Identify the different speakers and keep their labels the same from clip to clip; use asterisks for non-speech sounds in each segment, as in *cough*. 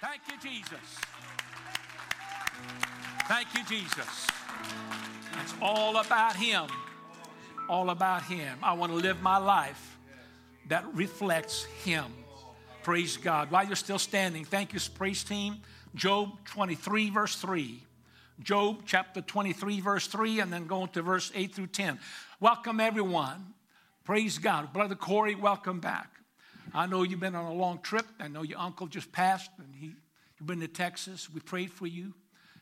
Speaker 1: Thank you, Jesus. Thank you, Jesus. It's all about Him. All about Him. I want to live my life that reflects Him. Praise God. While you're still standing, thank you, praise team. Job 23, verse 3. Job chapter 23, verse 3, and then going to verse 8 through 10. Welcome, everyone. Praise God. Brother Corey, welcome back. I know you've been on a long trip. I know your uncle just passed, and he, you've been to Texas. We prayed for you.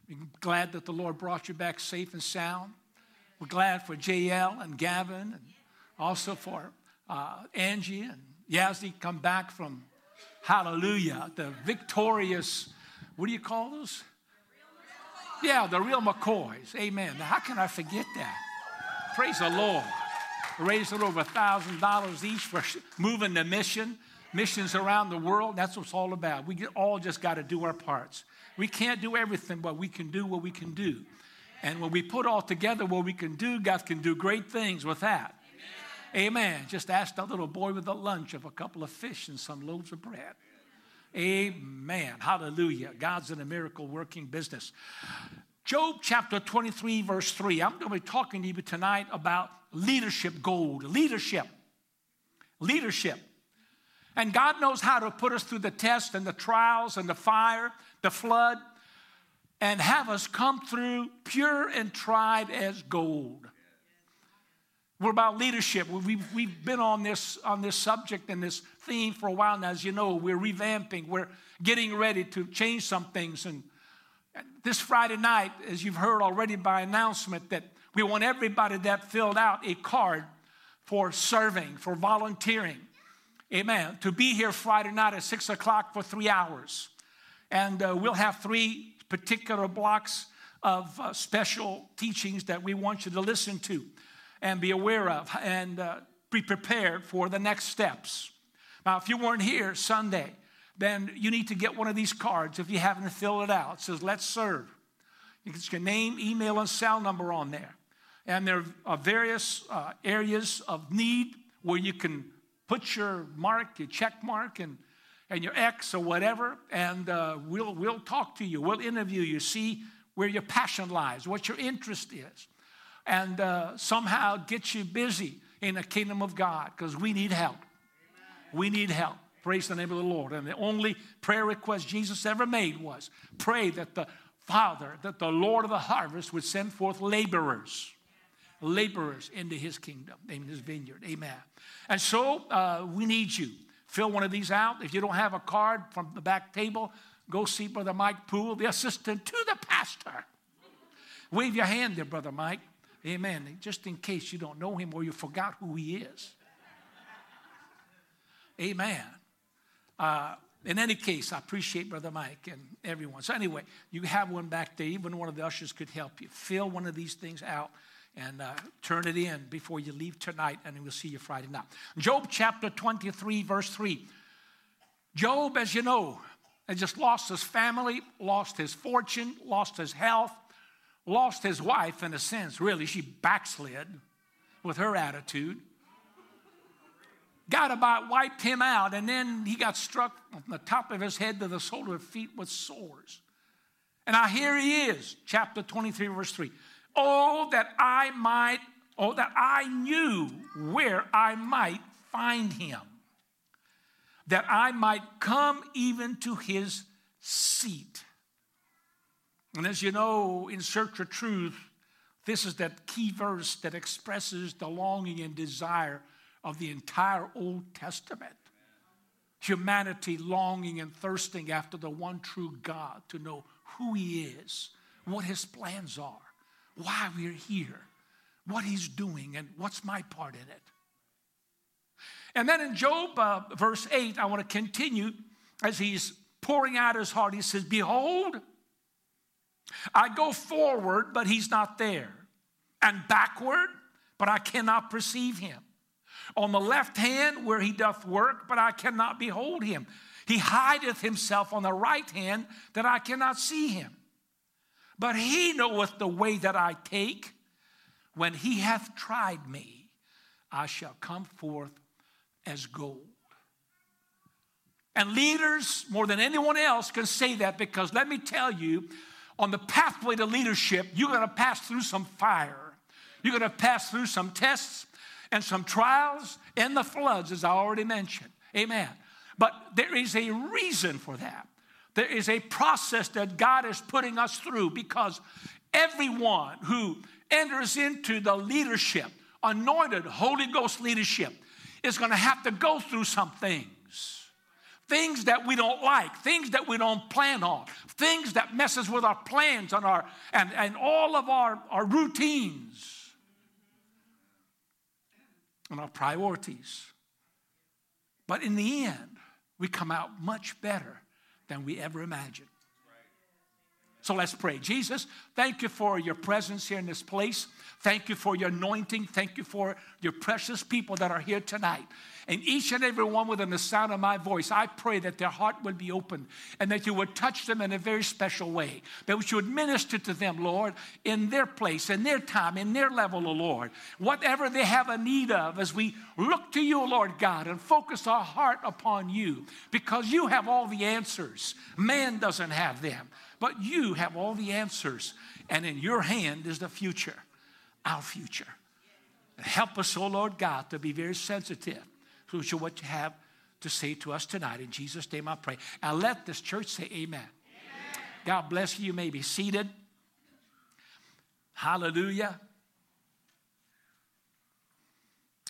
Speaker 1: We're glad that the Lord brought you back safe and sound. We're glad for JL and Gavin, and also for uh, Angie and Yazzie come back from Hallelujah, the victorious, what do you call those? Yeah, the real McCoys. Amen. Now, how can I forget that? Praise the Lord. Raised it over a thousand dollars each for moving the mission, missions around the world. That's what it's all about. We all just got to do our parts. We can't do everything, but we can do what we can do. And when we put all together what we can do, God can do great things with that. Amen. Amen. Just ask that little boy with the lunch of a couple of fish and some loaves of bread. Amen. Hallelujah. God's in a miracle working business. Job chapter 23, verse 3. I'm going to be talking to you tonight about leadership gold. Leadership. Leadership. And God knows how to put us through the test and the trials and the fire, the flood, and have us come through pure and tried as gold. We're about leadership. We've, we've been on this, on this subject and this theme for a while now. As you know, we're revamping, we're getting ready to change some things. And this Friday night, as you've heard already by announcement, that we want everybody that filled out a card for serving, for volunteering. Amen. To be here Friday night at six o'clock for three hours. And uh, we'll have three particular blocks of uh, special teachings that we want you to listen to and be aware of and uh, be prepared for the next steps. Now, if you weren't here Sunday, then you need to get one of these cards if you haven't filled it out. It says, Let's serve. Can your name, email, and cell number on there. And there are various uh, areas of need where you can put your mark, your check mark, and, and your X or whatever, and uh, we'll, we'll talk to you. We'll interview you, see where your passion lies, what your interest is, and uh, somehow get you busy in the kingdom of God because we need help. Amen. We need help. Praise the name of the Lord. And the only prayer request Jesus ever made was pray that the Father, that the Lord of the harvest would send forth laborers laborers into his kingdom, in his vineyard. Amen. And so uh, we need you. Fill one of these out. If you don't have a card from the back table, go see Brother Mike Poole, the assistant to the pastor. Wave your hand there, Brother Mike. Amen. Just in case you don't know him or you forgot who he is. Amen. Uh, in any case, I appreciate Brother Mike and everyone. So, anyway, you have one back there. Even one of the ushers could help you. Fill one of these things out and uh, turn it in before you leave tonight, and we'll see you Friday night. Job chapter 23, verse 3. Job, as you know, had just lost his family, lost his fortune, lost his health, lost his wife in a sense. Really, she backslid with her attitude. God about wiped him out, and then he got struck from the top of his head to the sole of his feet with sores. And now here he is, chapter 23, verse 3. Oh, that I might, oh, that I knew where I might find him, that I might come even to his seat. And as you know, in Search of Truth, this is that key verse that expresses the longing and desire of the entire Old Testament. Humanity longing and thirsting after the one true God to know who He is, what His plans are, why we're here, what he's doing, and what's my part in it. And then in Job, uh, verse 8, I want to continue as he's pouring out his heart. He says, Behold, I go forward, but he's not there, and backward, but I cannot perceive him. On the left hand, where he doth work, but I cannot behold him. He hideth himself on the right hand, that I cannot see him. But he knoweth the way that I take. When he hath tried me, I shall come forth as gold. And leaders, more than anyone else, can say that because let me tell you, on the pathway to leadership, you're going to pass through some fire. You're going to pass through some tests and some trials and the floods, as I already mentioned. Amen. But there is a reason for that. There is a process that God is putting us through because everyone who enters into the leadership, anointed Holy Ghost leadership, is going to have to go through some things. Things that we don't like, things that we don't plan on, things that messes with our plans and, our, and, and all of our, our routines and our priorities. But in the end, we come out much better than we ever imagined. So let's pray. Jesus, thank you for your presence here in this place. Thank you for your anointing. Thank you for your precious people that are here tonight. And each and every one within the sound of my voice, I pray that their heart would be open and that you would touch them in a very special way. That you would minister to them, Lord, in their place, in their time, in their level, O Lord. Whatever they have a need of, as we look to you, Lord God, and focus our heart upon you, because you have all the answers. Man doesn't have them, but you have all the answers. And in your hand is the future our future. Help us, oh Lord God, to be very sensitive to what you have to say to us tonight. In Jesus' name I pray. And let this church say amen. amen. God bless you. You may be seated. Hallelujah.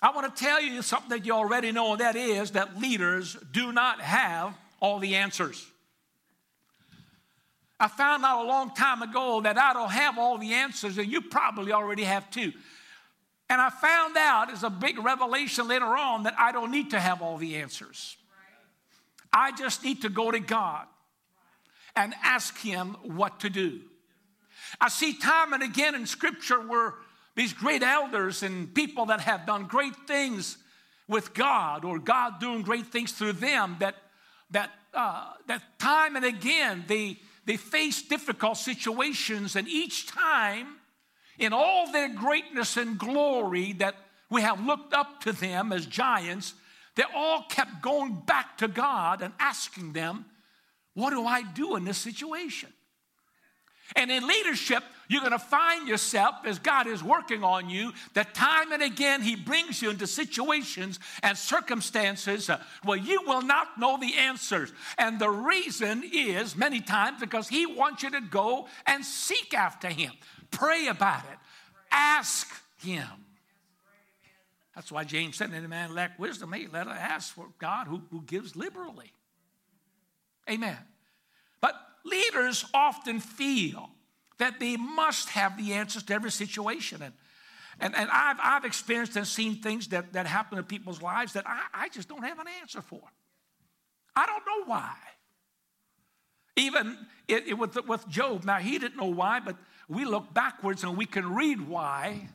Speaker 1: I want to tell you something that you already know, and that is that leaders do not have all the answers. I found out a long time ago that I don't have all the answers, and you probably already have too. And I found out as a big revelation later on that I don't need to have all the answers. I just need to go to God and ask Him what to do. I see time and again in Scripture where these great elders and people that have done great things with God or God doing great things through them that that uh, that time and again they they face difficult situations, and each time, in all their greatness and glory that we have looked up to them as giants, they all kept going back to God and asking them, What do I do in this situation? And in leadership, you're going to find yourself as God is working on you that time and again He brings you into situations and circumstances uh, where you will not know the answers. And the reason is many times because He wants you to go and seek after Him, pray about it, ask Him. That's why James said, Any man lack wisdom, hey, let us ask for God who, who gives liberally. Amen. Leaders often feel that they must have the answers to every situation. And, and, and I've, I've experienced and seen things that, that happen in people's lives that I, I just don't have an answer for. I don't know why. Even it, it, with, with Job, now he didn't know why, but we look backwards and we can read why.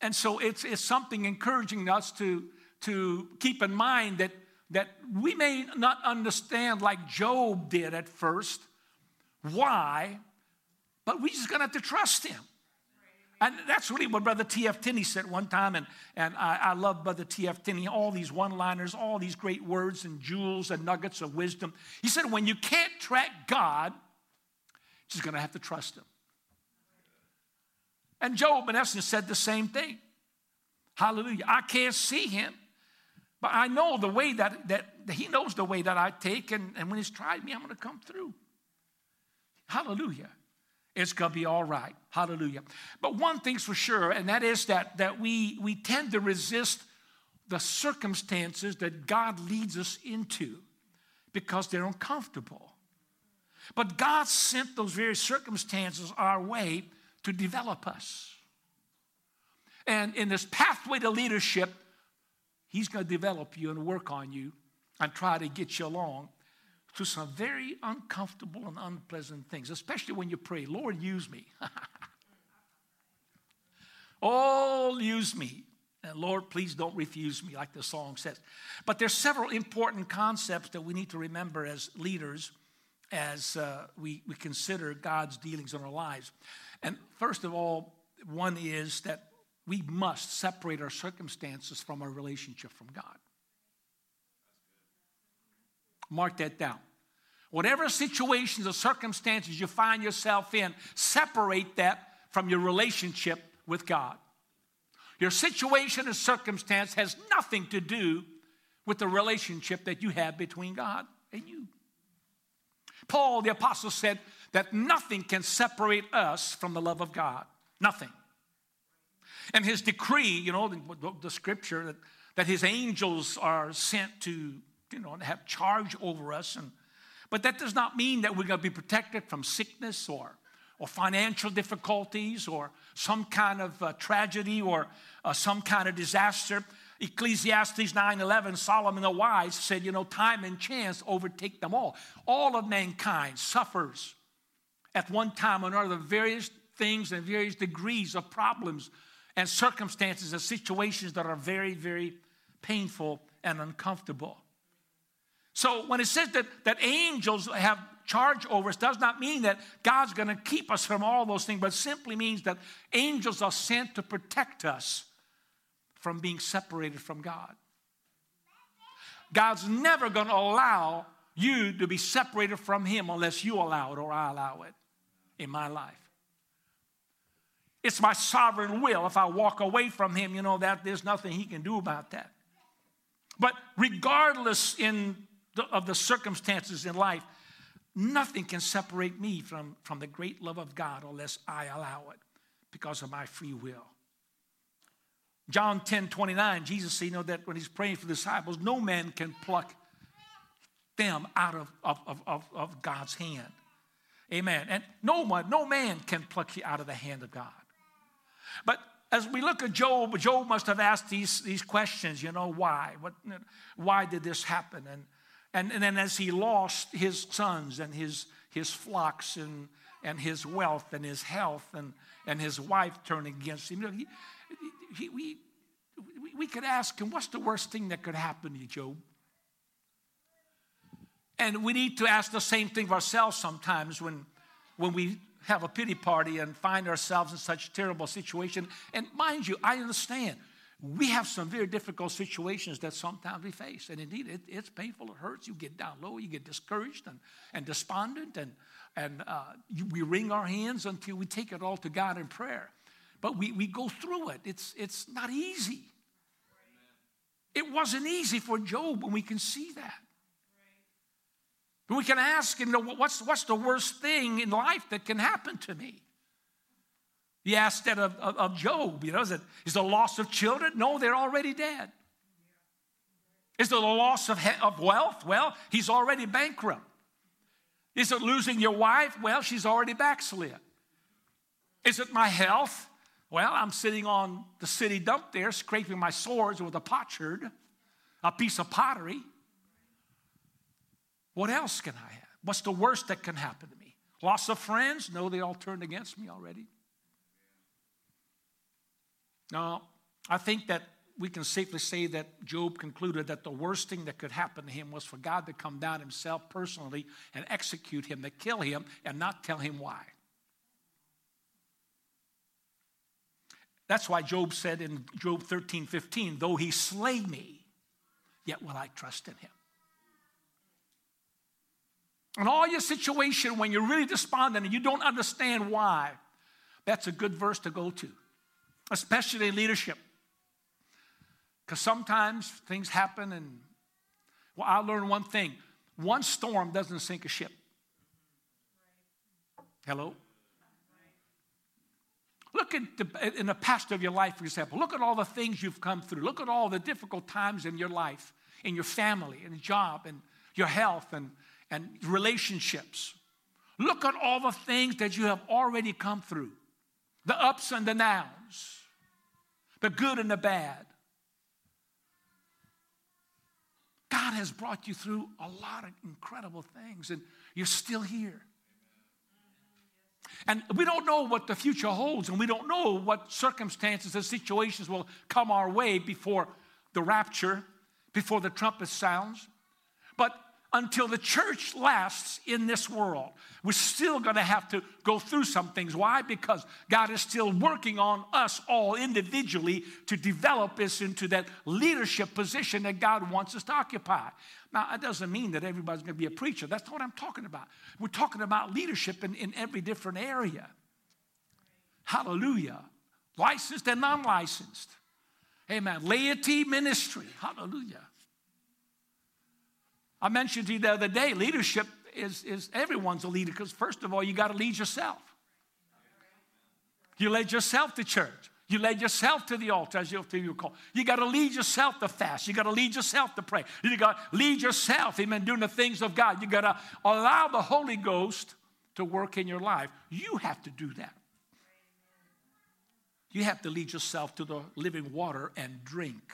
Speaker 1: And so it's, it's something encouraging us to, to keep in mind that that we may not understand like Job did at first. Why? But we're just gonna have to trust him. And that's really what Brother T.F. Tenney said one time, and, and I, I love Brother T.F. Tenney, all these one liners, all these great words and jewels and nuggets of wisdom. He said, when you can't track God, you're just gonna have to trust him. And Job, in essence, said the same thing. Hallelujah. I can't see him. But I know the way that, that, He knows the way that I take, and, and when He's tried me, I'm going to come through. Hallelujah. It's going to be all right. Hallelujah. But one thing's for sure, and that is that, that we, we tend to resist the circumstances that God leads us into because they're uncomfortable. But God sent those very circumstances our way to develop us. And in this pathway to leadership, He's going to develop you and work on you and try to get you along through some very uncomfortable and unpleasant things, especially when you pray, Lord, use me. *laughs* oh, use me. And Lord, please don't refuse me, like the song says. But there's several important concepts that we need to remember as leaders as uh, we, we consider God's dealings in our lives. And first of all, one is that we must separate our circumstances from our relationship from God. Mark that down. Whatever situations or circumstances you find yourself in, separate that from your relationship with God. Your situation or circumstance has nothing to do with the relationship that you have between God and you. Paul the apostle said that nothing can separate us from the love of God. Nothing. And his decree, you know, the, the scripture that, that his angels are sent to, you know, have charge over us. And, but that does not mean that we're going to be protected from sickness or, or financial difficulties or some kind of uh, tragedy or uh, some kind of disaster. Ecclesiastes 9:11, Solomon the wise said, you know, time and chance overtake them all. All of mankind suffers at one time or another various things and various degrees of problems and circumstances and situations that are very, very painful and uncomfortable. So when it says that, that angels have charge over us, does not mean that God's going to keep us from all those things, but simply means that angels are sent to protect us from being separated from God. God's never going to allow you to be separated from Him unless you allow it or I allow it in my life. It's my sovereign will. If I walk away from Him, you know that there's nothing He can do about that. But regardless in the, of the circumstances in life, nothing can separate me from, from the great love of God unless I allow it because of my free will. John 10 29, Jesus said, you know, that when he's praying for the disciples, no man can pluck them out of, of, of, of God's hand. Amen. And no one, no man can pluck you out of the hand of God. But as we look at Job, Job must have asked these, these questions, you know, why? What, why did this happen? And, and, and then as he lost his sons and his, his flocks and, and his wealth and his health and, and his wife turned against him, you know, he, he, we, we could ask him, what's the worst thing that could happen to Job? And we need to ask the same thing of ourselves sometimes when, when we have a pity party and find ourselves in such a terrible situation. And mind you, I understand we have some very difficult situations that sometimes we face. And indeed, it, it's painful, it hurts. You get down low, you get discouraged and, and despondent, and, and uh, you, we wring our hands until we take it all to God in prayer. But we, we go through it, it's, it's not easy. It wasn't easy for Job, and we can see that. But we can ask him, what's, what's the worst thing in life that can happen to me? He asked that of, of, of Job, you know, is it is the loss of children? No, they're already dead. Is it the loss of, of wealth? Well, he's already bankrupt. Is it losing your wife? Well, she's already backslid. Is it my health? Well, I'm sitting on the city dump there, scraping my swords with a potsherd, a piece of pottery. What else can I have? What's the worst that can happen to me? Loss of friends? No, they all turned against me already. Now, I think that we can safely say that Job concluded that the worst thing that could happen to him was for God to come down himself personally and execute him, to kill him, and not tell him why. That's why Job said in Job 13 15, though he slay me, yet will I trust in him. In all your situation, when you're really despondent and you don't understand why, that's a good verse to go to, especially in leadership. Because sometimes things happen, and well, I learned one thing one storm doesn't sink a ship. Hello? Look at the, in the past of your life, for example. Look at all the things you've come through. Look at all the difficult times in your life, in your family, in job, and your health, and, and relationships. Look at all the things that you have already come through the ups and the downs, the good and the bad. God has brought you through a lot of incredible things, and you're still here. And we don't know what the future holds, and we don't know what circumstances and situations will come our way before the rapture, before the trumpet sounds. But until the church lasts in this world. We're still going to have to go through some things. Why? Because God is still working on us all individually to develop us into that leadership position that God wants us to occupy. Now, that doesn't mean that everybody's going to be a preacher. That's not what I'm talking about. We're talking about leadership in, in every different area. Hallelujah. Licensed and non licensed. Amen. Laity ministry. Hallelujah. I mentioned to you the other day, leadership is, is everyone's a leader because, first of all, you got to lead yourself. You led yourself to church. You led yourself to the altar as you feel call. You got to lead yourself to fast. You got to lead yourself to pray. You got to lead yourself, amen, doing the things of God. You got to allow the Holy Ghost to work in your life. You have to do that. You have to lead yourself to the living water and drink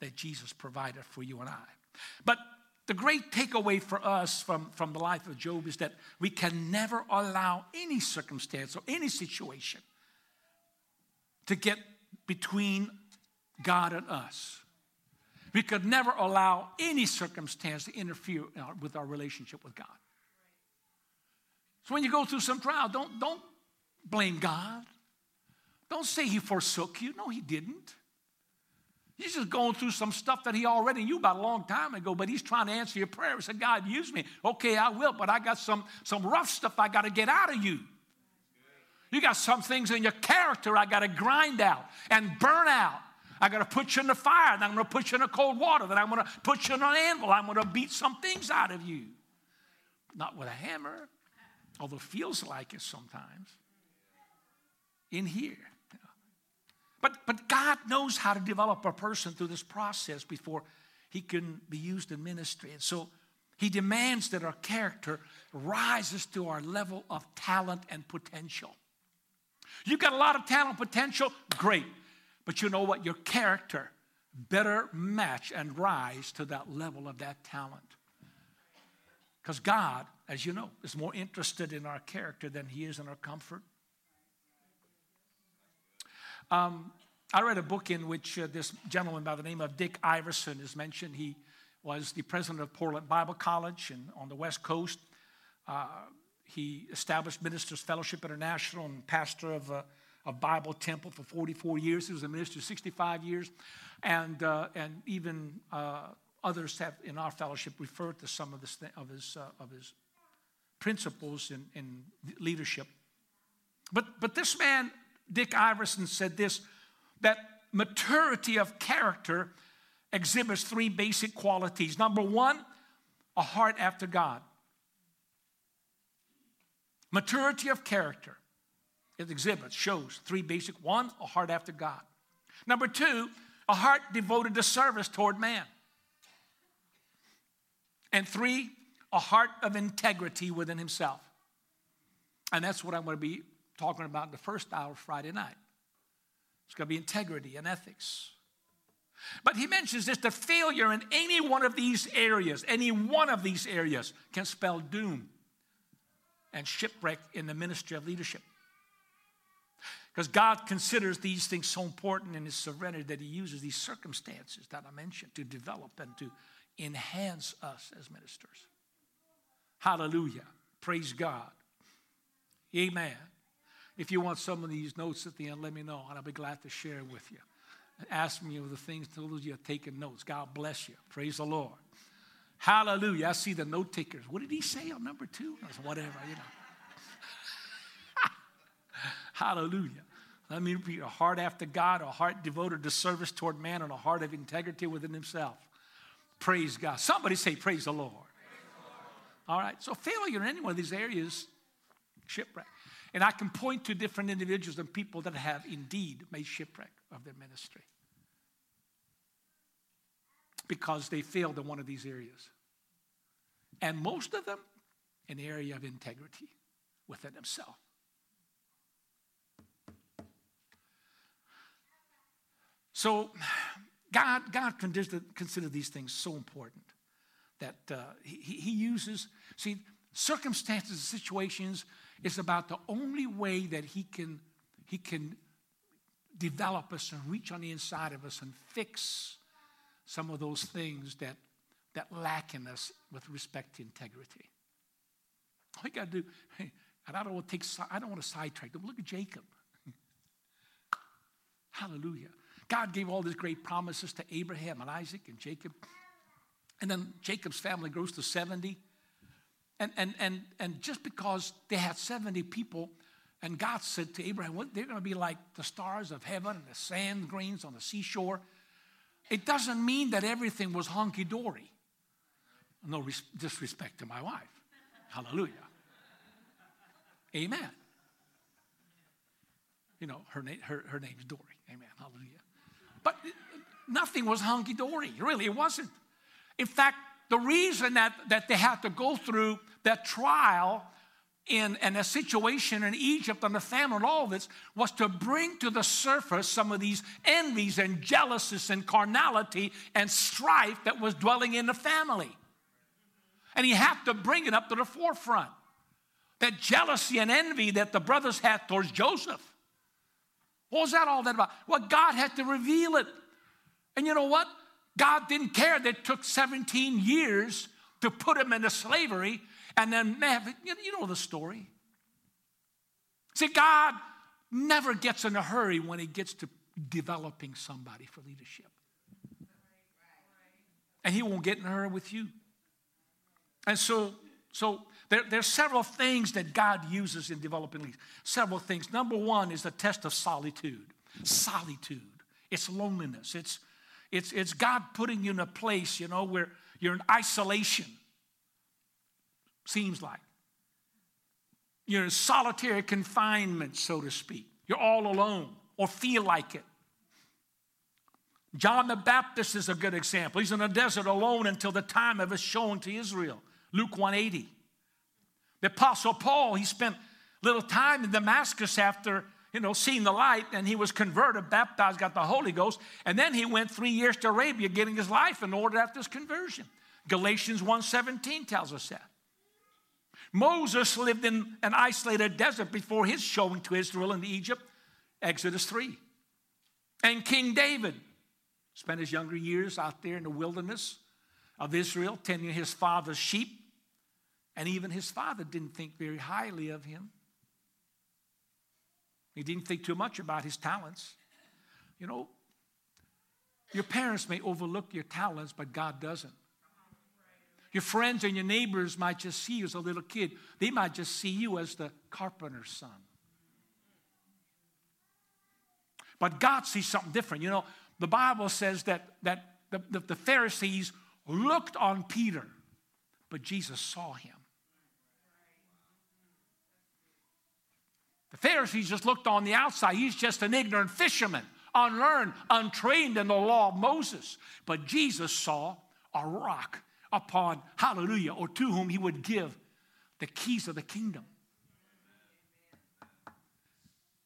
Speaker 1: that Jesus provided for you and I. But the great takeaway for us from, from the life of Job is that we can never allow any circumstance or any situation to get between God and us. We could never allow any circumstance to interfere with our relationship with God. So when you go through some trial, don't, don't blame God. Don't say he forsook you. No, he didn't. He's just going through some stuff that he already knew about a long time ago, but he's trying to answer your prayer. He said, God, use me. Okay, I will, but I got some, some rough stuff I got to get out of you. You got some things in your character I got to grind out and burn out. I got to put you in the fire, then I'm going to put you in the cold water, then I'm going to put you in an anvil. I'm going to beat some things out of you. Not with a hammer, although it feels like it sometimes. In here. But, but God knows how to develop a person through this process before he can be used in ministry. And so he demands that our character rises to our level of talent and potential. You've got a lot of talent potential, great. But you know what? Your character better match and rise to that level of that talent. Because God, as you know, is more interested in our character than he is in our comfort. Um, I read a book in which uh, this gentleman by the name of Dick Iverson is mentioned. He was the president of Portland Bible College and on the West Coast. Uh, he established Ministers Fellowship International and pastor of a, a, Bible Temple for 44 years. He was a minister 65 years. And, uh, and even uh, others have in our fellowship referred to some of, this, of, his, uh, of his principles in, in leadership. But, but this man Dick Iverson said this that maturity of character exhibits three basic qualities. Number one, a heart after God. Maturity of character, it exhibits, shows three basic one, a heart after God. Number two, a heart devoted to service toward man. And three, a heart of integrity within himself. And that's what I'm going to be talking about in the first hour Friday night. It's going to be integrity and ethics. But he mentions this the failure in any one of these areas, any one of these areas can spell doom and shipwreck in the ministry of leadership. Because God considers these things so important in His serenity that He uses these circumstances that I mentioned to develop and to enhance us as ministers. Hallelujah. Praise God. Amen. If you want some of these notes at the end, let me know, and I'll be glad to share with you. Ask me of the things, to those you have taken notes. God bless you. Praise the Lord. Hallelujah. I see the note takers. What did he say on number two? Whatever, you know. *laughs* Hallelujah. Let me be a heart after God, a heart devoted to service toward man, and a heart of integrity within himself. Praise God. Somebody say, Praise the Lord. Praise the Lord. All right. So, failure in any one of these areas, shipwreck. And I can point to different individuals and people that have indeed made shipwreck of their ministry because they failed in one of these areas. And most of them the area of integrity within themselves. So God, God considered these things so important that uh, he, he uses, see, circumstances, situations is about the only way that he can, he can develop us and reach on the inside of us and fix some of those things that that lack in us with respect to integrity. All you got to do, and I don't want to take, I don't want to sidetrack them. Look at Jacob. *laughs* Hallelujah. God gave all these great promises to Abraham and Isaac and Jacob. And then Jacob's family grows to 70. And, and, and, and just because they had 70 people, and God said to Abraham, well, they're going to be like the stars of heaven and the sand grains on the seashore. It doesn't mean that everything was honky dory. No res- disrespect to my wife. Hallelujah. Amen. You know, her, na- her, her name's Dory. Amen. Hallelujah. But uh, nothing was hunky dory. Really, it wasn't. In fact, the reason that, that they had to go through that trial in, in a situation in Egypt and the famine and all this was to bring to the surface some of these envies and jealousies and carnality and strife that was dwelling in the family. And he had to bring it up to the forefront. That jealousy and envy that the brothers had towards Joseph. What was that all that about? Well, God had to reveal it. And you know what? God didn't care that it took 17 years to put him into slavery and then, you know the story. See, God never gets in a hurry when he gets to developing somebody for leadership. And he won't get in a hurry with you. And so, so there, there's several things that God uses in developing leaders. Several things. Number one is the test of solitude. Solitude. It's loneliness. It's, it's, it's God putting you in a place, you know, where you're in isolation. Seems like. You're in solitary confinement, so to speak. You're all alone or feel like it. John the Baptist is a good example. He's in the desert alone until the time of his showing to Israel. Luke 180. The Apostle Paul, he spent little time in Damascus after you know, seen the light, and he was converted, baptized, got the Holy Ghost, and then he went three years to Arabia getting his life in order after his conversion. Galatians 1.17 tells us that. Moses lived in an isolated desert before his showing to Israel in Egypt, Exodus 3. And King David spent his younger years out there in the wilderness of Israel, tending his father's sheep. And even his father didn't think very highly of him. He didn't think too much about his talents. You know, your parents may overlook your talents, but God doesn't. Your friends and your neighbors might just see you as a little kid, they might just see you as the carpenter's son. But God sees something different. You know, the Bible says that, that the, the, the Pharisees looked on Peter, but Jesus saw him. The Pharisees just looked on the outside. He's just an ignorant fisherman, unlearned, untrained in the law of Moses. But Jesus saw a rock upon, hallelujah, or to whom he would give the keys of the kingdom.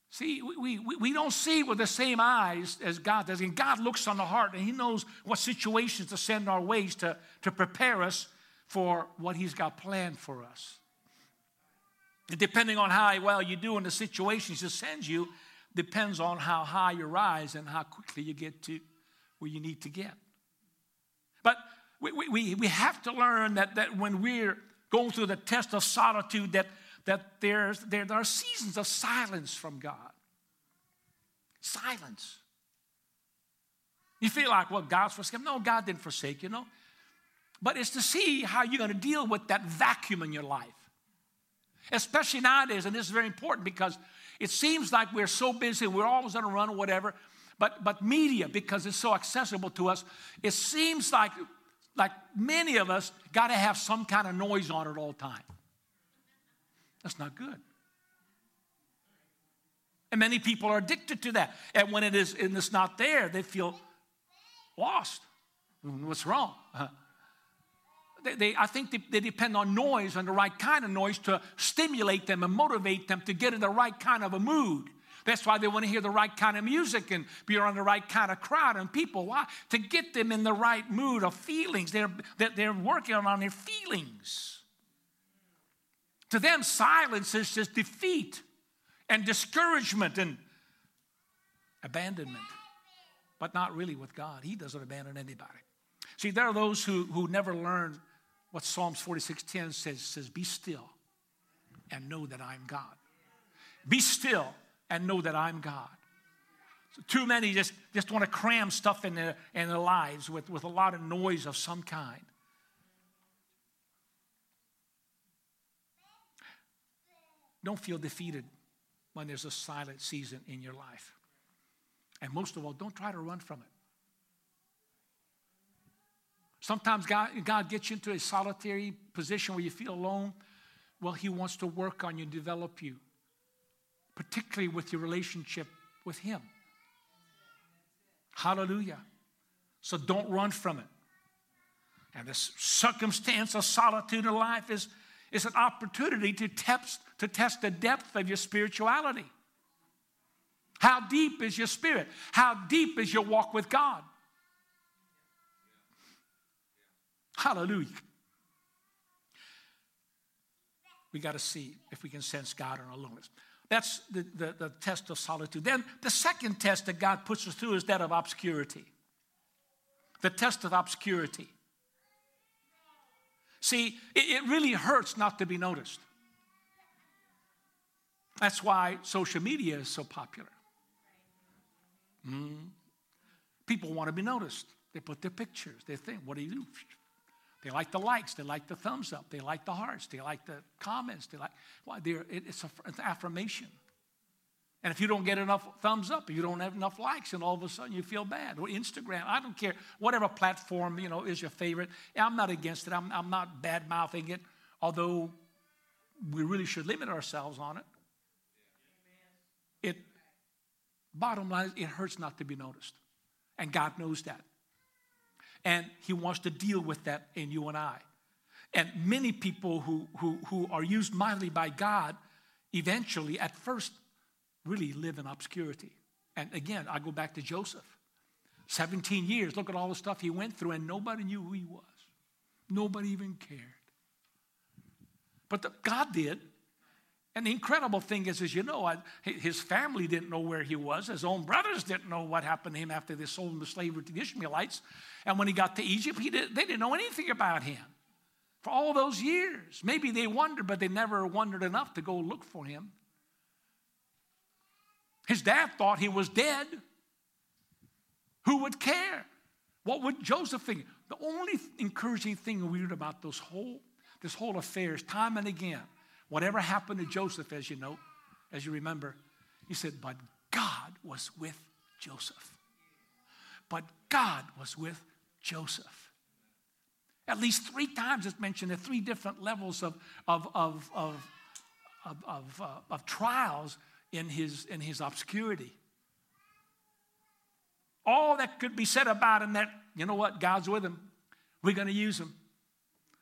Speaker 1: See, we, we, we don't see with the same eyes as God does. And God looks on the heart and He knows what situations to send our ways to, to prepare us for what He's got planned for us. Depending on how well you do in the situations He sends you, depends on how high you rise and how quickly you get to where you need to get. But we, we, we have to learn that, that when we're going through the test of solitude, that, that there's, there, there are seasons of silence from God. Silence. You feel like, well, God's forsaken. No, God didn't forsake you, no. But it's to see how you're going to deal with that vacuum in your life. Especially nowadays, and this is very important because it seems like we're so busy, we're always on a run or whatever. But, but media, because it's so accessible to us, it seems like, like many of us got to have some kind of noise on at all time. That's not good. And many people are addicted to that. And when it is and it's not there, they feel lost. What's wrong? Uh-huh. They, they, I think they, they depend on noise and the right kind of noise to stimulate them and motivate them to get in the right kind of a mood. That's why they want to hear the right kind of music and be around the right kind of crowd and people. Why? To get them in the right mood of feelings. They're, they're working on their feelings. To them, silence is just defeat and discouragement and abandonment. But not really with God. He doesn't abandon anybody. See, there are those who, who never learn what Psalms 46:10 says, says, be still and know that I'm God. Be still and know that I'm God. So too many just, just want to cram stuff in their, in their lives with, with a lot of noise of some kind. Don't feel defeated when there's a silent season in your life. And most of all, don't try to run from it. Sometimes God, God gets you into a solitary position where you feel alone. Well, He wants to work on you, develop you, particularly with your relationship with Him. Hallelujah. So don't run from it. And this circumstance of solitude in life is, is an opportunity to test, to test the depth of your spirituality. How deep is your spirit? How deep is your walk with God? Hallelujah. We got to see if we can sense God in our loneliness. That's the, the, the, test of solitude. Then the second test that God puts us through is that of obscurity. The test of obscurity. See, it, it really hurts not to be noticed. That's why social media is so popular. Mm. People want to be noticed. They put their pictures. They think, what do you do? They like the likes. They like the thumbs up. They like the hearts. They like the comments. They like, well, it's, an affirmation. And if you don't get enough thumbs up, you don't have enough likes, and all of a sudden you feel bad. Or Instagram, I don't care. Whatever platform, you know, is your favorite. I'm not against it. I'm, I'm not bad mouthing it, although we really should limit ourselves on it. It, bottom line, it hurts not to be noticed. And God knows that. And He wants to deal with that in you and I. And many people who, who, who are used mightily by God eventually, at first, really live in obscurity. And again, I go back to Joseph. 17 years, look at all the stuff he went through, and nobody knew who he was. Nobody even cared. But the, God did. And the incredible thing is, as you know, I, his family didn't know where he was. His own brothers didn't know what happened to him after they sold him to slavery to the Ishmaelites. And when he got to Egypt, did, they didn't know anything about him for all those years. Maybe they wondered, but they never wondered enough to go look for him. His dad thought he was dead. Who would care? What would Joseph think? The only encouraging thing we read about those whole, this whole affair is time and again, whatever happened to Joseph, as you know, as you remember, he said, but God was with Joseph. But God was with Joseph. At least three times it's mentioned at three different levels of, of, of, of, of, of, uh, of trials in his, in his obscurity. All that could be said about him that, you know what, God's with him. We're going to use him.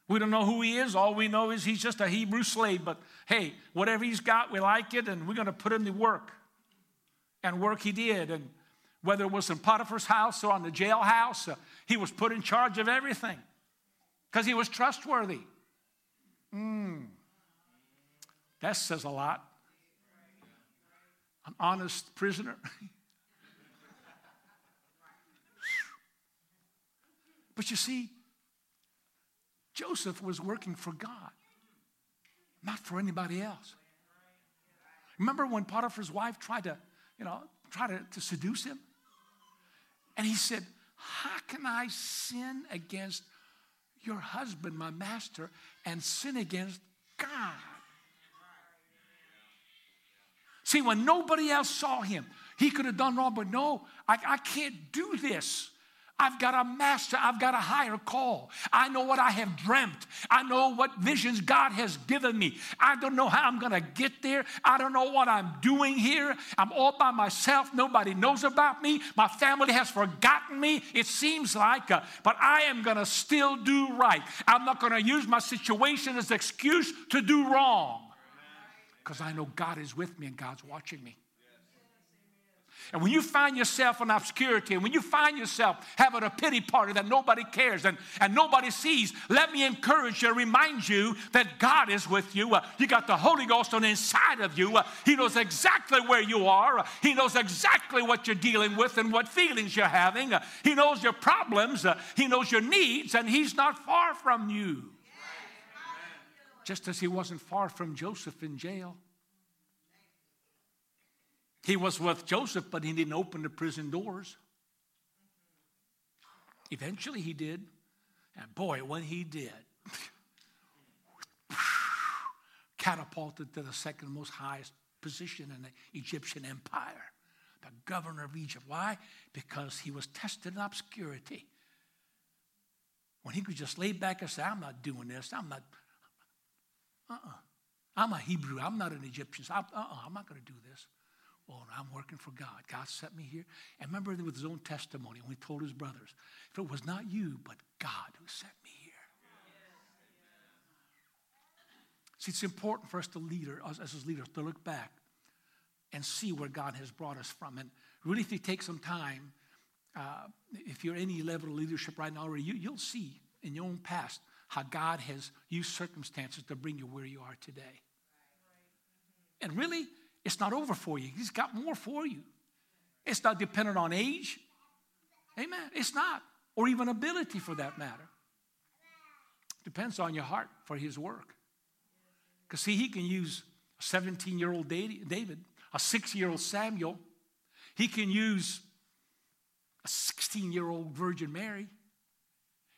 Speaker 1: We don't know who he is. All we know is he's just a Hebrew slave. But hey, whatever he's got, we like it, and we're going to put him to work. And work he did. And whether it was in Potiphar's house or on the jailhouse, uh, he was put in charge of everything because he was trustworthy. Mm. That says a lot an honest prisoner. *laughs* but you see, Joseph was working for God, not for anybody else. Remember when Potiphar's wife tried to, you know, try to, to seduce him? And he said, How can I sin against your husband, my master, and sin against God? See, when nobody else saw him, he could have done wrong, but no, I, I can't do this. I've got a master. I've got a higher call. I know what I have dreamt. I know what visions God has given me. I don't know how I'm going to get there. I don't know what I'm doing here. I'm all by myself. Nobody knows about me. My family has forgotten me, it seems like. Uh, but I am going to still do right. I'm not going to use my situation as excuse to do wrong because I know God is with me and God's watching me. And when you find yourself in obscurity, and when you find yourself having a pity party that nobody cares and, and nobody sees, let me encourage you, remind you that God is with you. Uh, you got the Holy Ghost on the inside of you. Uh, he knows exactly where you are. Uh, he knows exactly what you're dealing with and what feelings you're having. Uh, he knows your problems. Uh, he knows your needs, and He's not far from you. Just as He wasn't far from Joseph in jail. He was with Joseph, but he didn't open the prison doors. Eventually he did. And boy, when he did, *laughs* catapulted to the second most highest position in the Egyptian empire, the governor of Egypt. Why? Because he was tested in obscurity. When he could just lay back and say, I'm not doing this, I'm not, uh-uh. I'm a Hebrew, I'm not an Egyptian, so uh-uh, I'm not going to do this. Oh, I'm working for God. God sent me here. And remember with his own testimony when he told his brothers, if it was not you, but God who sent me here. See, it's important for us to leader, us as his leaders, to look back and see where God has brought us from. And really, if you take some time, uh, if you're any level of leadership right now already, you, you'll see in your own past how God has used circumstances to bring you where you are today. And really, it's not over for you. He's got more for you. It's not dependent on age. Amen. It's not. Or even ability for that matter. Depends on your heart for his work. Because, see, he can use a 17 year old David, a six year old Samuel. He can use a 16 year old Virgin Mary.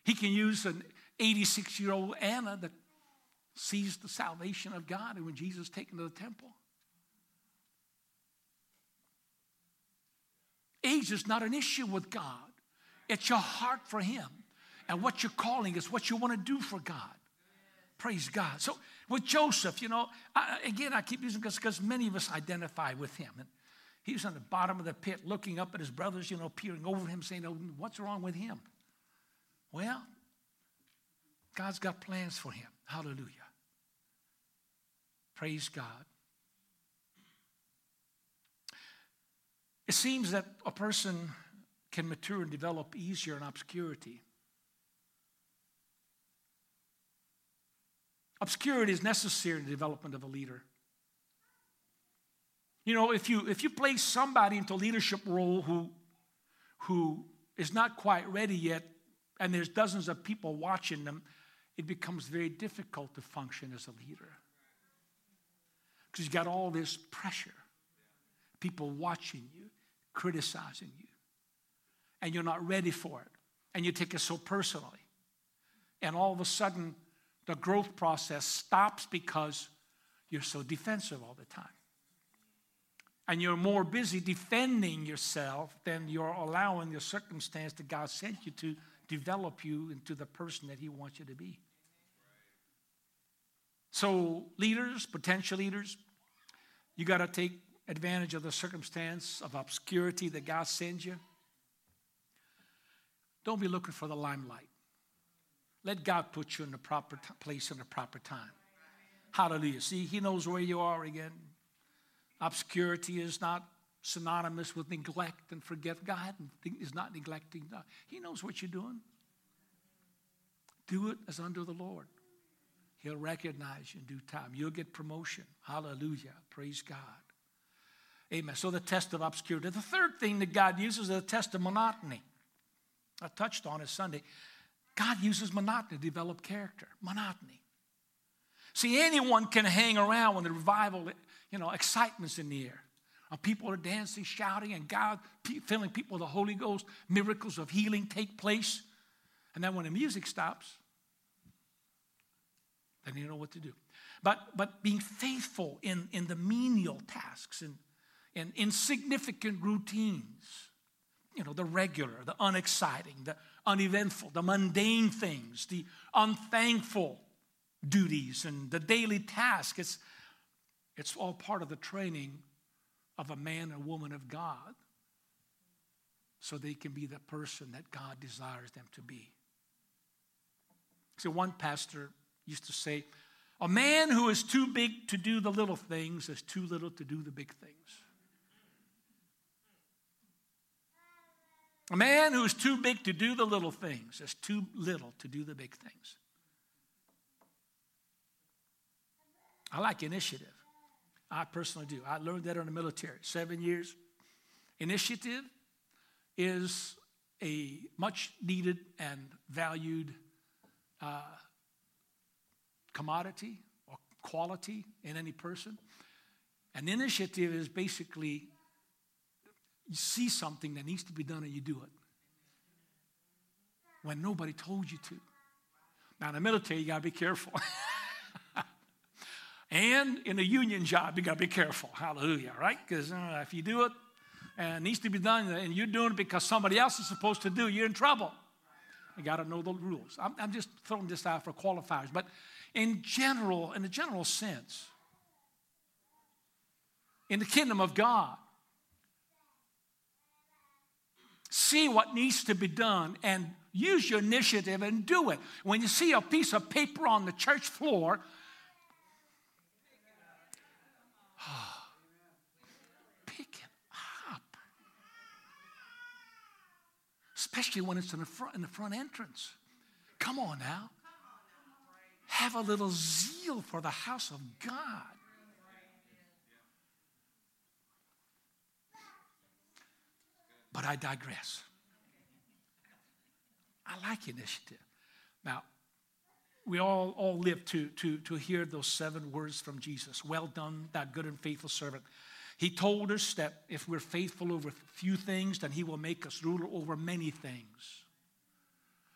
Speaker 1: He can use an 86 year old Anna that sees the salvation of God and when Jesus is taken to the temple. Age is not an issue with God. It's your heart for Him. And what you're calling is what you want to do for God. Praise God. So with Joseph, you know, I, again, I keep using this because many of us identify with him. And he was on the bottom of the pit looking up at his brothers, you know, peering over him, saying, oh, What's wrong with him? Well, God's got plans for him. Hallelujah. Praise God. It seems that a person can mature and develop easier in obscurity. Obscurity is necessary in the development of a leader. You know, if you if you place somebody into a leadership role who who is not quite ready yet, and there's dozens of people watching them, it becomes very difficult to function as a leader. Because you've got all this pressure, people watching you, criticizing you. And you're not ready for it. And you take it so personally. And all of a sudden, the growth process stops because you're so defensive all the time. And you're more busy defending yourself than you're allowing the circumstance that God sent you to develop you into the person that He wants you to be. So, leaders, potential leaders, you got to take advantage of the circumstance of obscurity that God sends you. Don't be looking for the limelight. Let God put you in the proper t- place in the proper time. Hallelujah. See, He knows where you are again. Obscurity is not synonymous with neglect and forget. God is not neglecting. God. He knows what you're doing. Do it as under the Lord. He'll recognize you in due time. You'll get promotion. Hallelujah. Praise God. Amen. So the test of obscurity. The third thing that God uses is the test of monotony. I touched on it Sunday. God uses monotony to develop character. Monotony. See, anyone can hang around when the revival, you know, excitement's in the air. And people are dancing, shouting, and God filling people with the Holy Ghost. Miracles of healing take place. And then when the music stops, then you know what to do. But, but being faithful in, in the menial tasks and in insignificant routines. You know, the regular, the unexciting, the uneventful, the mundane things, the unthankful duties, and the daily tasks. It's, it's all part of the training of a man or woman of God so they can be the person that God desires them to be. So, one pastor used to say, A man who is too big to do the little things is too little to do the big things. A man who is too big to do the little things is too little to do the big things. I like initiative. I personally do. I learned that in the military. Seven years. Initiative is a much needed and valued uh, commodity or quality in any person. An initiative is basically you see something that needs to be done and you do it when nobody told you to. Now, in the military, you got to be careful. *laughs* and in a union job, you got to be careful. Hallelujah, right? Because uh, if you do it and it needs to be done and you're doing it because somebody else is supposed to do, you're in trouble. You got to know the rules. I'm, I'm just throwing this out for qualifiers. But in general, in a general sense, in the kingdom of God, see what needs to be done and use your initiative and do it. When you see a piece of paper on the church floor, *sighs* pick it up. Especially when it's in the front, in the front entrance. Come on now. Have a little zeal for the house of God. But I digress. I like initiative. Now, we all, all live to, to, to hear those seven words from Jesus. Well done, that good and faithful servant. He told us that if we're faithful over few things, then he will make us ruler over many things.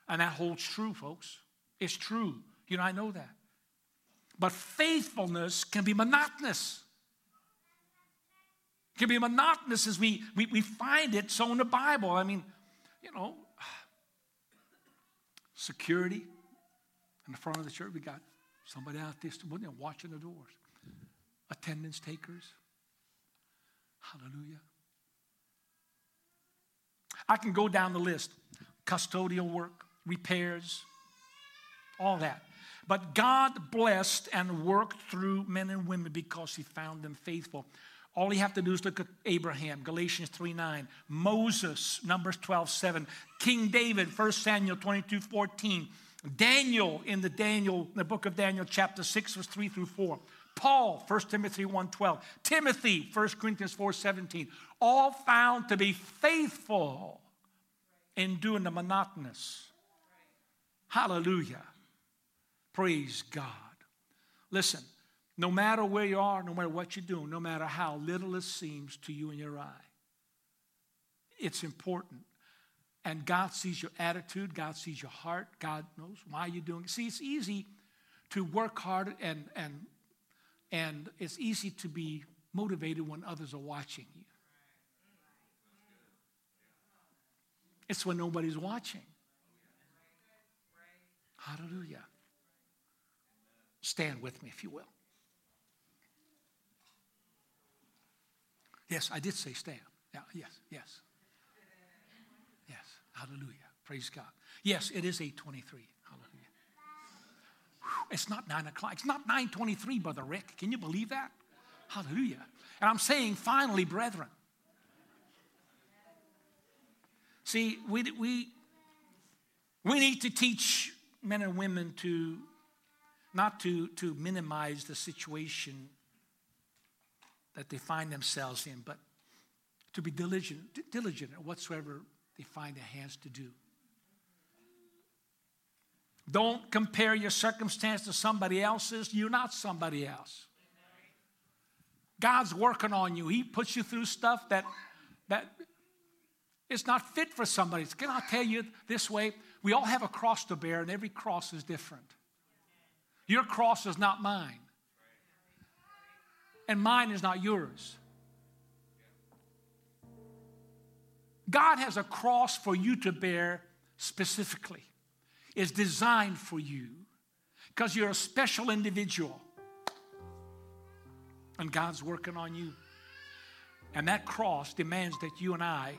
Speaker 1: And that holds true, folks. It's true. You know, I know that. But faithfulness can be monotonous can be monotonous as we, we, we find it so in the Bible. I mean, you know, security in the front of the church, we got somebody out there watching the doors, attendance takers. Hallelujah. I can go down the list custodial work, repairs, all that. But God blessed and worked through men and women because He found them faithful. All you have to do is look at Abraham, Galatians 3 9, Moses, Numbers 12 7, King David, 1 Samuel 22 14, Daniel in the Daniel, the book of Daniel, chapter 6, verse 3 through 4. Paul, 1 Timothy 1 12, Timothy, 1 Corinthians 4 17, all found to be faithful in doing the monotonous. Hallelujah. Praise God. Listen, no matter where you are, no matter what you're doing, no matter how little it seems to you in your eye, it's important. And God sees your attitude, God sees your heart, God knows why you're doing it. See, it's easy to work hard and, and, and it's easy to be motivated when others are watching you. It's when nobody's watching. Hallelujah. Stand with me, if you will. Yes, I did say stand. Yeah, yes, yes. Yes. Hallelujah. Praise God. Yes, it is 823. Hallelujah. Whew, it's not 9 o'clock. It's not 923, Brother Rick. Can you believe that? Hallelujah. And I'm saying, finally, brethren. See, we, we, we need to teach men and women to not to, to minimize the situation that they find themselves in, but to be diligent, diligent in whatsoever they find their hands to do. Don't compare your circumstance to somebody else's. You're not somebody else. God's working on you. He puts you through stuff that that is not fit for somebody. Can I tell you this way? We all have a cross to bear, and every cross is different. Your cross is not mine and mine is not yours. God has a cross for you to bear specifically. It's designed for you because you're a special individual. And God's working on you. And that cross demands that you and I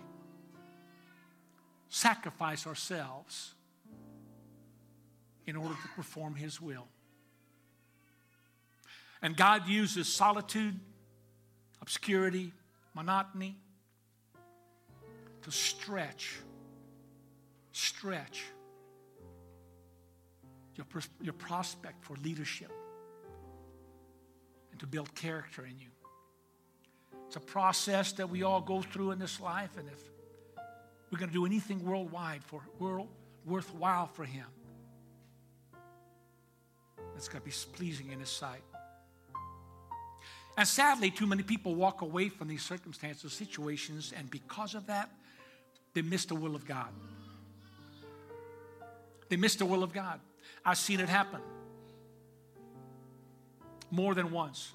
Speaker 1: sacrifice ourselves in order to perform His will. And God uses solitude, obscurity, monotony to stretch stretch your, your prospect for leadership and to build character in you. It's a process that we all go through in this life, and if we're going to do anything worldwide for world worthwhile for Him, it's going to be pleasing in His sight. And sadly, too many people walk away from these circumstances, situations, and because of that, they miss the will of God. They miss the will of God. I've seen it happen more than once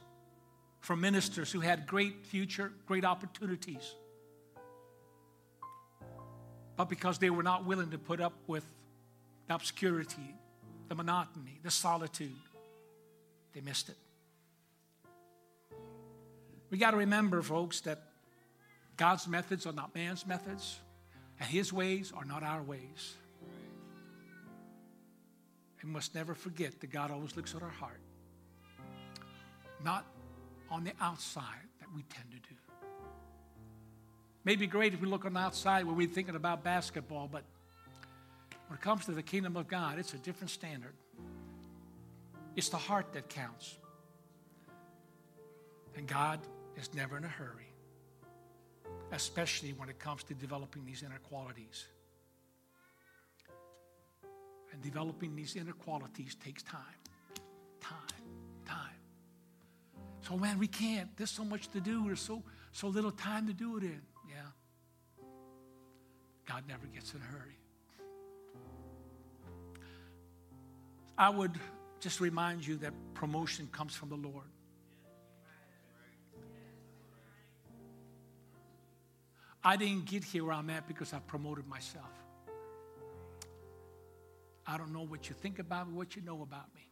Speaker 1: for ministers who had great future, great opportunities. But because they were not willing to put up with the obscurity, the monotony, the solitude, they missed it. We got to remember, folks, that God's methods are not man's methods, and his ways are not our ways. We must never forget that God always looks at our heart, not on the outside that we tend to do. Maybe great if we look on the outside when we're thinking about basketball, but when it comes to the kingdom of God, it's a different standard. It's the heart that counts. And God is never in a hurry, especially when it comes to developing these inner qualities. And developing these inner qualities takes time. Time. Time. So, man, we can't. There's so much to do. There's so, so little time to do it in. Yeah. God never gets in a hurry. I would just remind you that promotion comes from the Lord. I didn't get here where I'm at because I promoted myself. I don't know what you think about me, what you know about me.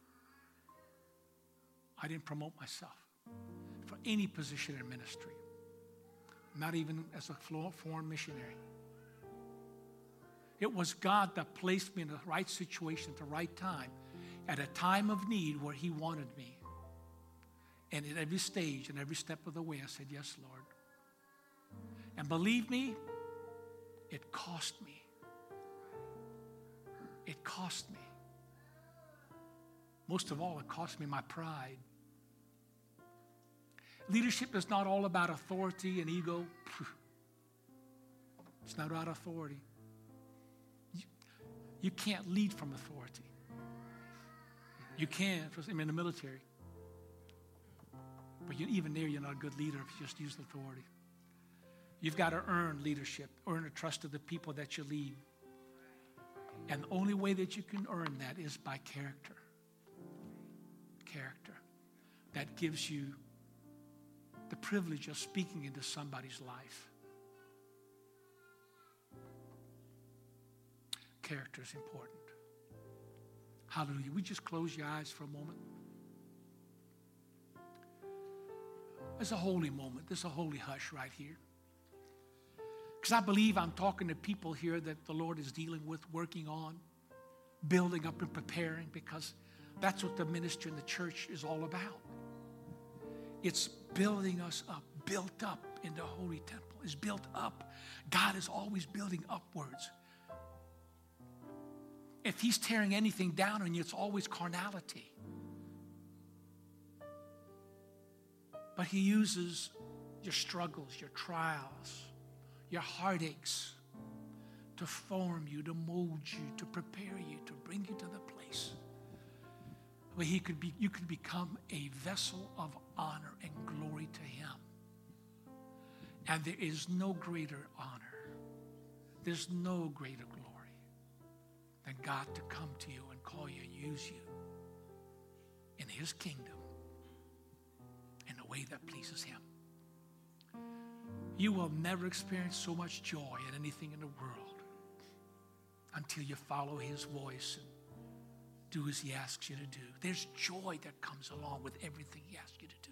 Speaker 1: I didn't promote myself for any position in ministry, not even as a foreign missionary. It was God that placed me in the right situation at the right time, at a time of need where He wanted me. And at every stage and every step of the way, I said, Yes, Lord. And believe me, it cost me. It cost me. Most of all, it cost me my pride. Leadership is not all about authority and ego. It's not about authority. You, you can't lead from authority. You can, I'm in the military. But you, even there, you're not a good leader if you just use authority. You've got to earn leadership, earn the trust of the people that you lead. And the only way that you can earn that is by character. Character. That gives you the privilege of speaking into somebody's life. Character is important. Hallelujah. We just close your eyes for a moment. It's a holy moment. There's a holy hush right here. Because I believe I'm talking to people here that the Lord is dealing with, working on, building up and preparing, because that's what the ministry in the church is all about. It's building us up, built up in the holy temple, is built up. God is always building upwards. If He's tearing anything down on you, it's always carnality. But He uses your struggles, your trials, your heartaches to form you, to mold you, to prepare you, to bring you to the place where he could be, you could become a vessel of honor and glory to him. And there is no greater honor, there's no greater glory than God to come to you and call you and use you in his kingdom in a way that pleases him. You will never experience so much joy in anything in the world until you follow His voice and do as He asks you to do. There's joy that comes along with everything He asks you to do.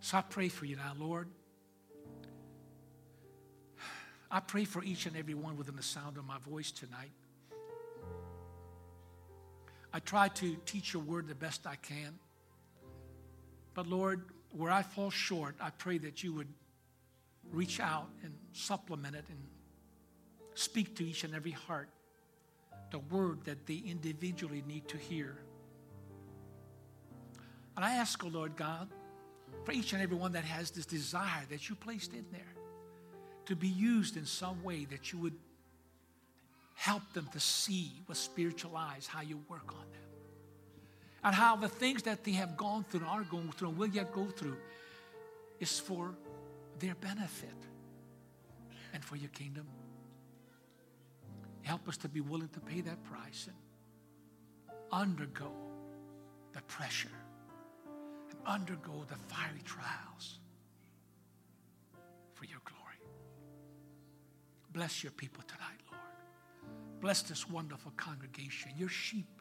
Speaker 1: So I pray for you now, Lord. I pray for each and every one within the sound of my voice tonight. I try to teach your word the best I can. But Lord, where I fall short, I pray that you would reach out and supplement it and speak to each and every heart the word that they individually need to hear. And I ask, O oh Lord God, for each and every one that has this desire that you placed in there to be used in some way that you would help them to see with spiritual eyes how you work on them. And how the things that they have gone through and are going through and will yet go through is for their benefit and for your kingdom. Help us to be willing to pay that price and undergo the pressure and undergo the fiery trials for your glory. Bless your people tonight, Lord. Bless this wonderful congregation, your sheep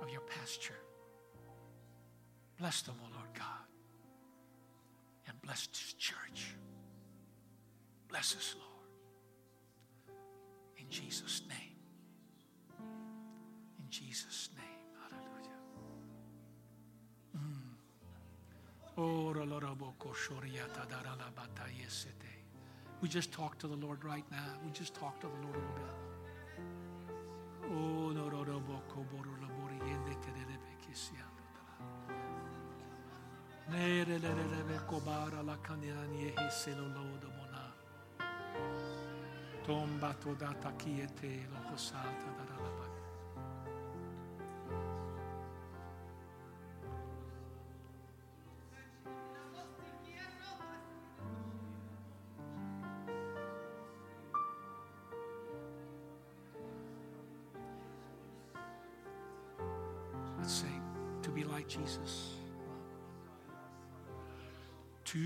Speaker 1: of your pasture. Bless them, O oh Lord God. And bless this church. Bless us, Lord. In Jesus' name. In Jesus' name. Hallelujah. Mm. We just talk to the Lord right now. We just talk to the Lord a little bit. Oh, no, no, no, Nere, le, le, le, kobara, la, kanyani, ehe, selo, lodo, mona. Tomba, todata, kiete, lo, kosata, dara, la,